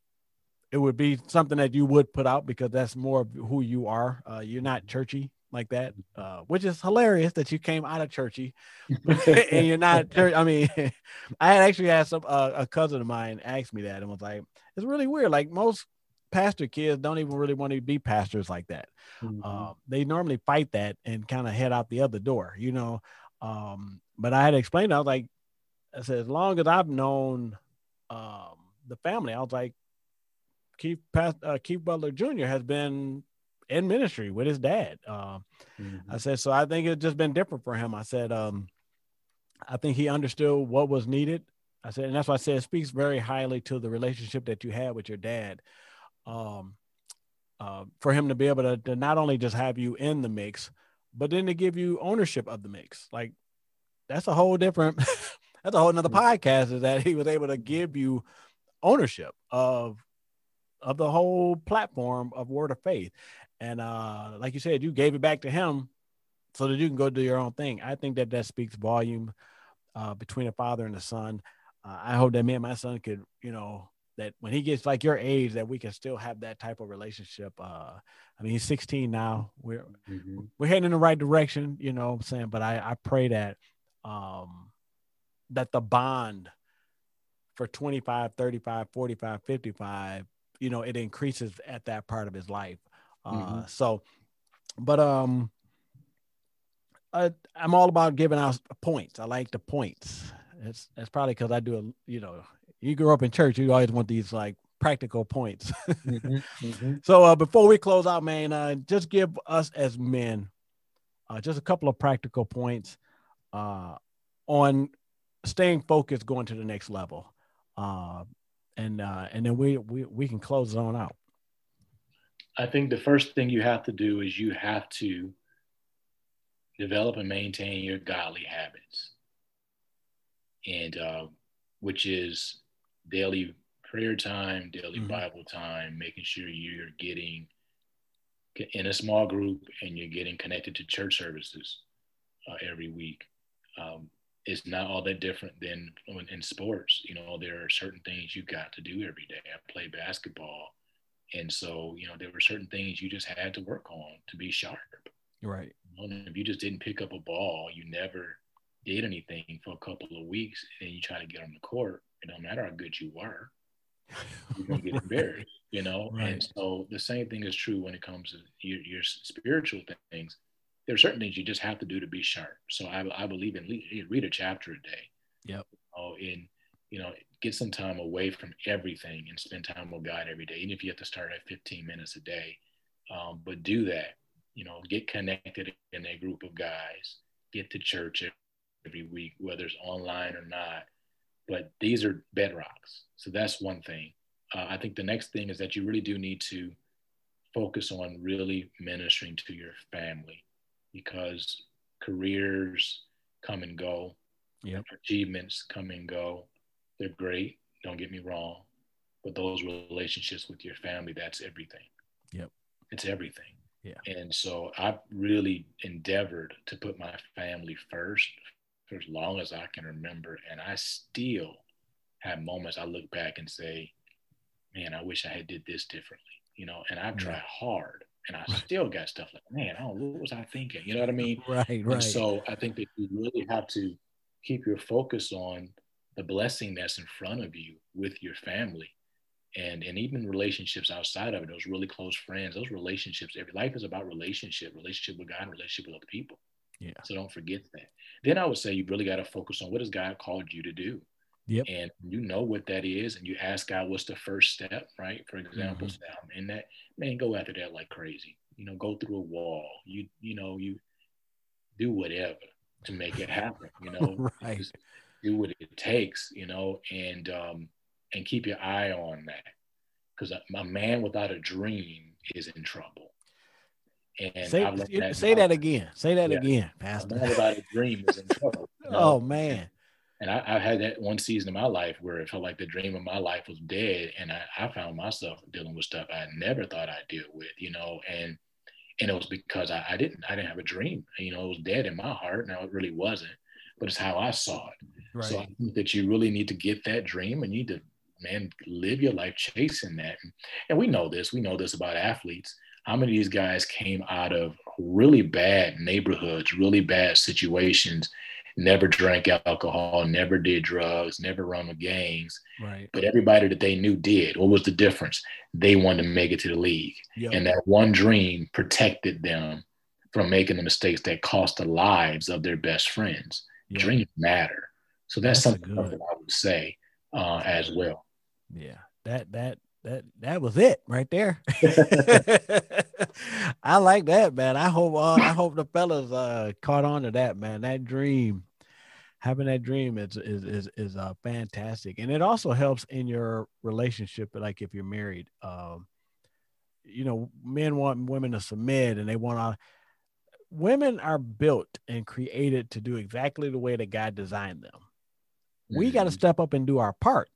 it would be something that you would put out because that's more of who you are. Uh, you're not churchy like that, uh, which is hilarious that you came out of churchy and you're not church. I mean, I had actually had some uh, a cousin of mine ask me that and was like, "It's really weird. Like most pastor kids don't even really want to be pastors like that. Mm-hmm. Uh, they normally fight that and kind of head out the other door, you know. Um, but I had explained, I was like, I said, as long as I've known um, the family, I was like, Keith, uh, Keith Butler Jr. has been in ministry with his dad. Uh, mm-hmm. I said, so I think it's just been different for him. I said, um, I think he understood what was needed. I said, and that's why I said it speaks very highly to the relationship that you had with your dad. Um, uh, for him to be able to, to not only just have you in the mix, but then to give you ownership of the mix. Like that's a whole different, that's a whole nother mm-hmm. podcast is that he was able to give you ownership of of the whole platform of word of faith and uh like you said you gave it back to him so that you can go do your own thing. I think that that speaks volume uh between a father and a son. Uh, i hope that me and my son could you know that when he gets like your age that we can still have that type of relationship. Uh i mean he's 16 now. We're mm-hmm. we're heading in the right direction you know i'm saying? But i i pray that um that the bond for 25 35 45 55 you know it increases at that part of his life uh mm-hmm. so but um I, i'm all about giving out points i like the points it's it's probably because i do a you know you grew up in church you always want these like practical points mm-hmm. Mm-hmm. so uh before we close out man uh just give us as men uh just a couple of practical points uh on staying focused going to the next level uh and uh, and then we, we we can close it on out. I think the first thing you have to do is you have to develop and maintain your godly habits, and uh, which is daily prayer time, daily mm-hmm. Bible time, making sure you're getting in a small group and you're getting connected to church services uh, every week. Um, is not all that different than in sports. You know, there are certain things you got to do every day. I play basketball. And so, you know, there were certain things you just had to work on to be sharp. Right. You know, if you just didn't pick up a ball, you never did anything for a couple of weeks, and you try to get on the court, it don't matter how good you were, you're gonna get embarrassed, you know. Right. And so the same thing is true when it comes to your, your spiritual things there are certain things you just have to do to be sharp. So I, I believe in read a chapter a day. Yep. Oh, in you know, get some time away from everything and spend time with God every day, even if you have to start at 15 minutes a day. Um, but do that. You know, get connected in a group of guys. Get to church every week, whether it's online or not. But these are bedrocks. So that's one thing. Uh, I think the next thing is that you really do need to focus on really ministering to your family because careers come and go. Yep. Achievements come and go. They're great. Don't get me wrong. But those relationships with your family, that's everything. Yep. It's everything. Yeah. And so I've really endeavored to put my family first for as long as I can remember. And I still have moments I look back and say, man, I wish I had did this differently, you know, and I've tried hard and I still got stuff like, man, oh, what was I thinking? You know what I mean? Right, right. And so I think that you really have to keep your focus on the blessing that's in front of you with your family. And, and even relationships outside of it, those really close friends, those relationships, every life is about relationship, relationship with God, relationship with other people. Yeah. So don't forget that. Then I would say you really got to focus on what has God called you to do. Yep. And you know what that is, and you ask God, what's the first step, right? For example, mm-hmm. and that man, go after that like crazy. You know, go through a wall. You you know you do whatever to make it happen. You know, right. Do what it takes. You know, and um, and keep your eye on that because a, a man without a dream is in trouble. And say, that, say that again. Say that yeah. again, Pastor. A man without a dream is in trouble. You know? oh man and I, I, had that one season of my life where it felt like the dream of my life was dead, and I, I found myself dealing with stuff I never thought I'd deal with, you know, and and it was because I, I didn't I didn't have a dream, you know, it was dead in my heart. Now it really wasn't, but it's how I saw it. Right. So I think that you really need to get that dream, and you need to man live your life chasing that. And we know this, we know this about athletes. How many of these guys came out of really bad neighborhoods, really bad situations, never drank alcohol, never did drugs, never run with gangs. Right. But everybody that they knew did. What was the difference? They wanted to make it to the league. Yep. And that one dream protected them from making the mistakes that cost the lives of their best friends. Yep. Dreams matter. So that's, That's something good. I would say uh, as well. Yeah. That that that that was it right there. I like that, man. I hope uh, I hope the fellas uh caught on to that, man. That dream, having that dream is is is is uh fantastic. And it also helps in your relationship, like if you're married. Um, you know, men want women to submit and they want to women are built and created to do exactly the way that God designed them. We got to Mhm. step up and do our part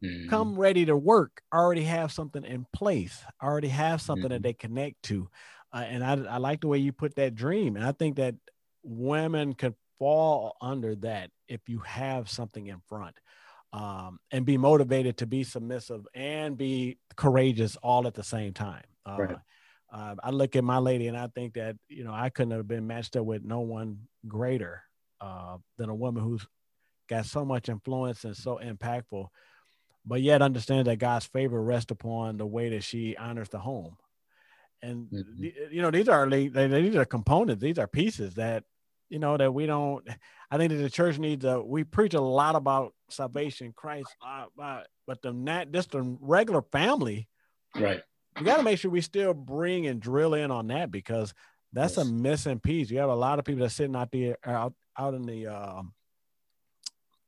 Mhm. come ready to work already have something in place already have something that Mhm. they connect to uh, and I, I like the way you put that dream and i think that women could fall under that if you have something in front um, and be motivated to be submissive and be courageous all at the same time uh, Right. uh, i look at my lady and i think that you know i couldn't have been matched up with no one greater uh, than a woman who's got so much influence and so impactful but yet understand that God's favor rests upon the way that she honors the home. And Mhm. you know, these are these are components, these are pieces that you know that we don't. I think that the church needs a. We preach a lot about salvation, Christ, uh, uh, but the not just the regular family. Right. We got to make sure we still bring and drill in on that because that's Yes. a missing piece. You have a lot of people that sitting out there out out in the um,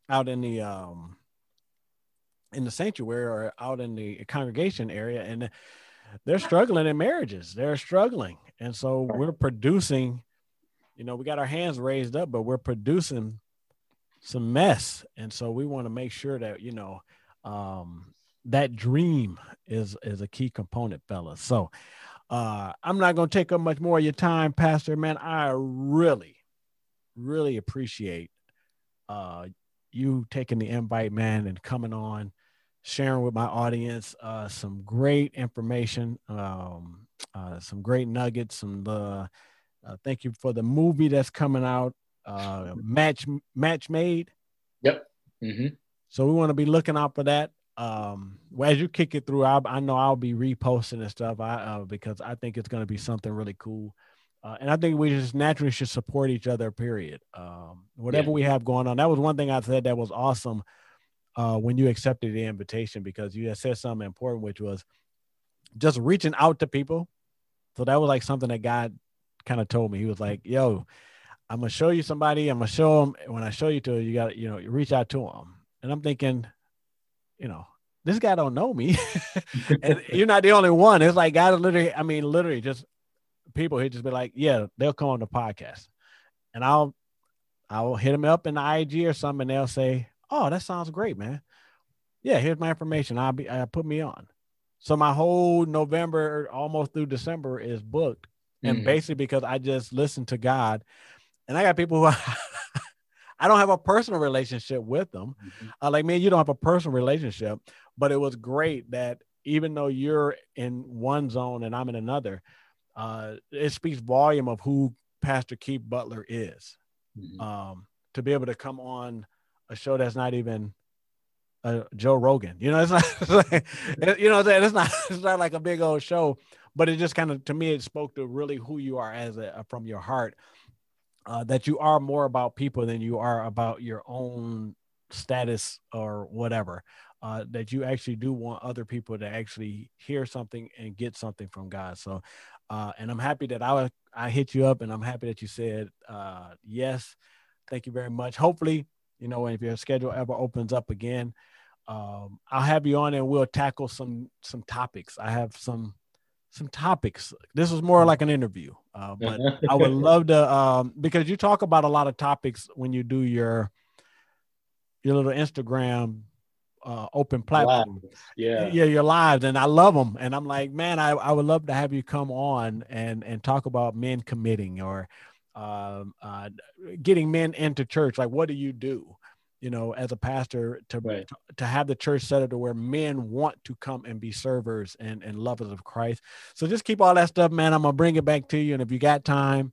out in the um, in the sanctuary or out in the congregation area and they're struggling in marriages. They're struggling. And so we're producing you know we got our hands raised up but we're producing some mess. And so we want to make sure that you know um that dream is is a key component fellas so uh i'm not going to take up much more of your time pastor man. I really really appreciate uh you taking the invite man and coming on sharing with my audience uh, some great information, um, uh, some great nuggets. Some uh, uh, thank you for the movie that's coming out, uh, match match made. Yep hmm So we want to be looking out for that. Um, well, as you kick it through, I'll, I know I'll be reposting and stuff. I uh, because I think it's going to be something really cool. Uh, and I think we just naturally should support each other. Period. Um, whatever Yeah. we have going on, that was one thing I said that was awesome uh, when you accepted the invitation because you had said something important, which was just reaching out to people. So that was like something that God kind of told me. He was like, "Yo, I'm gonna show you somebody. I'm gonna show them. When I show you to, you got to, you know, you reach out to them." And I'm thinking, you know, this guy don't know me, and you're not the only one. It's like God literally, I mean, literally, just people. He just be like, "Yeah, they'll come on the podcast," and I'll, I'll hit them up in the IG or something, and they'll say, "Oh, that sounds great, man. Yeah, here's my information. I'll be, uh, put me on." So my whole November, almost through December, is booked and Mhm. basically because I just listen to God, and I got people who I don't have a personal relationship with them. Mhm. Uh, like me, you don't have a personal relationship, but it was great that even though you're in one zone and I'm in another, uh, it speaks volume of who Pastor Keith Butler is. Mhm. Um, to be able to come on a show that's not even uh, Joe Rogan, you know, it's not, it's like, it- you know, what I'm saying? it's not, it's not like a big old show, but it just kind of, to me, it spoke to really who you are as a, from your heart, uh, that you are more about people than you are about your own status or whatever. Uh, that you actually do want other people to actually hear something and get something from God. So, uh, and I'm happy that I I hit you up, and I'm happy that you said uh, yes. Thank you very much. Hopefully, you know, if your schedule ever opens up again, um, I'll have you on and we'll tackle some some topics. I have some some topics. This was more like an interview, uh, but I would love to um, because you talk about a lot of topics when you do your your little Instagram uh, open platform. Yeah. Yeah, your lives, and I love them. And I'm like, man, I, I would love to have you come on and and talk about men committing or um, uh, getting men into church. Like, what do you do? You know, as a pastor, to Right. to have the church set up to where men want to come and be servers and and lovers of Christ. So just keep all that stuff, man. I'm gonna bring it back to you, and if you got time,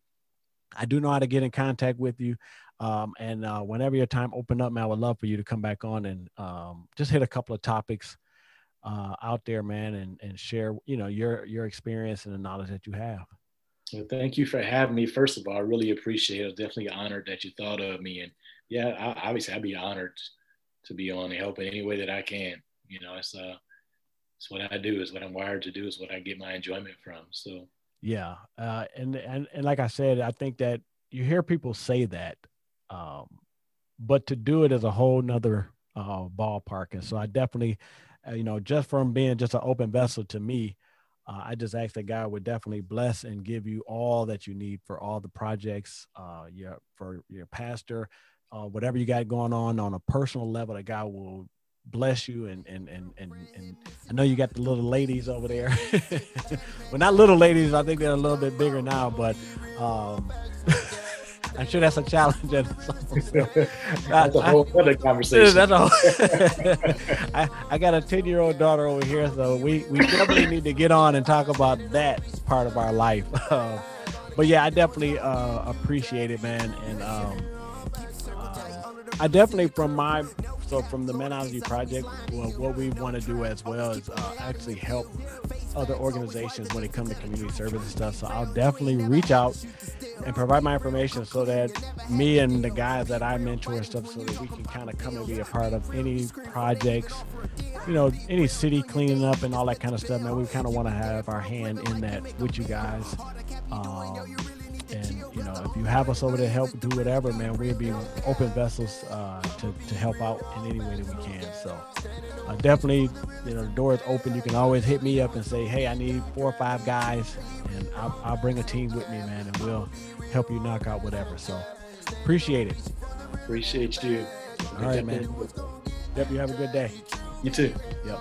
I do know how to get in contact with you. Um, and uh, whenever your time open up, man, I would love for you to come back on and um, just hit a couple of topics uh, out there, man, and and share you know your your experience and the knowledge that you have. Well, thank you for having me. First of all, I really appreciate it. I'm definitely honored that you thought of me, and yeah, I, obviously I'd be honored to be on and help in any way that I can. You know, it's uh, it's what I do. Is what I'm wired to do. Is what I get my enjoyment from. So yeah, uh, and and and like I said, I think that you hear people say that, um, but to do it is a whole nother uh, ballpark. And so I definitely, uh, you know, just from being just an open vessel to me, uh, I just ask that God would definitely bless and give you all that you need for all the projects, uh, your for your pastor, uh, whatever you got going on on a personal level. That God will bless you and and and and, and I know you got the little ladies over there. well, not little ladies. I think they're a little bit bigger now, but. Um, I'm sure that's a challenge. that's a whole other conversation. That's a whole, I, I got a 10 year old daughter over here, so we, we definitely need to get on and talk about that part of our life. Uh, but yeah, I definitely uh, appreciate it, man. And um, I definitely, from my so from the Manology Project, well, what we want to do as well is uh, actually help other organizations when it comes to community service and stuff. So I'll definitely reach out and provide my information so that me and the guys that I mentor and stuff, so that we can kind of come and be a part of any projects, you know, any city cleaning up and all that kind of stuff. Man, we kind of want to have our hand in that with you guys. Um, and know, if you have us over to help do whatever, man, we'll be open vessels uh, to to help out in any way that we can. So uh, definitely, you know, the door is open. You can always hit me up and say, hey, I need four or five guys, and I'll, I'll bring a team with me, man, and we'll help you knock out whatever. So appreciate it. Appreciate you. All right, man. Yep, you have a good day. You too. Yep.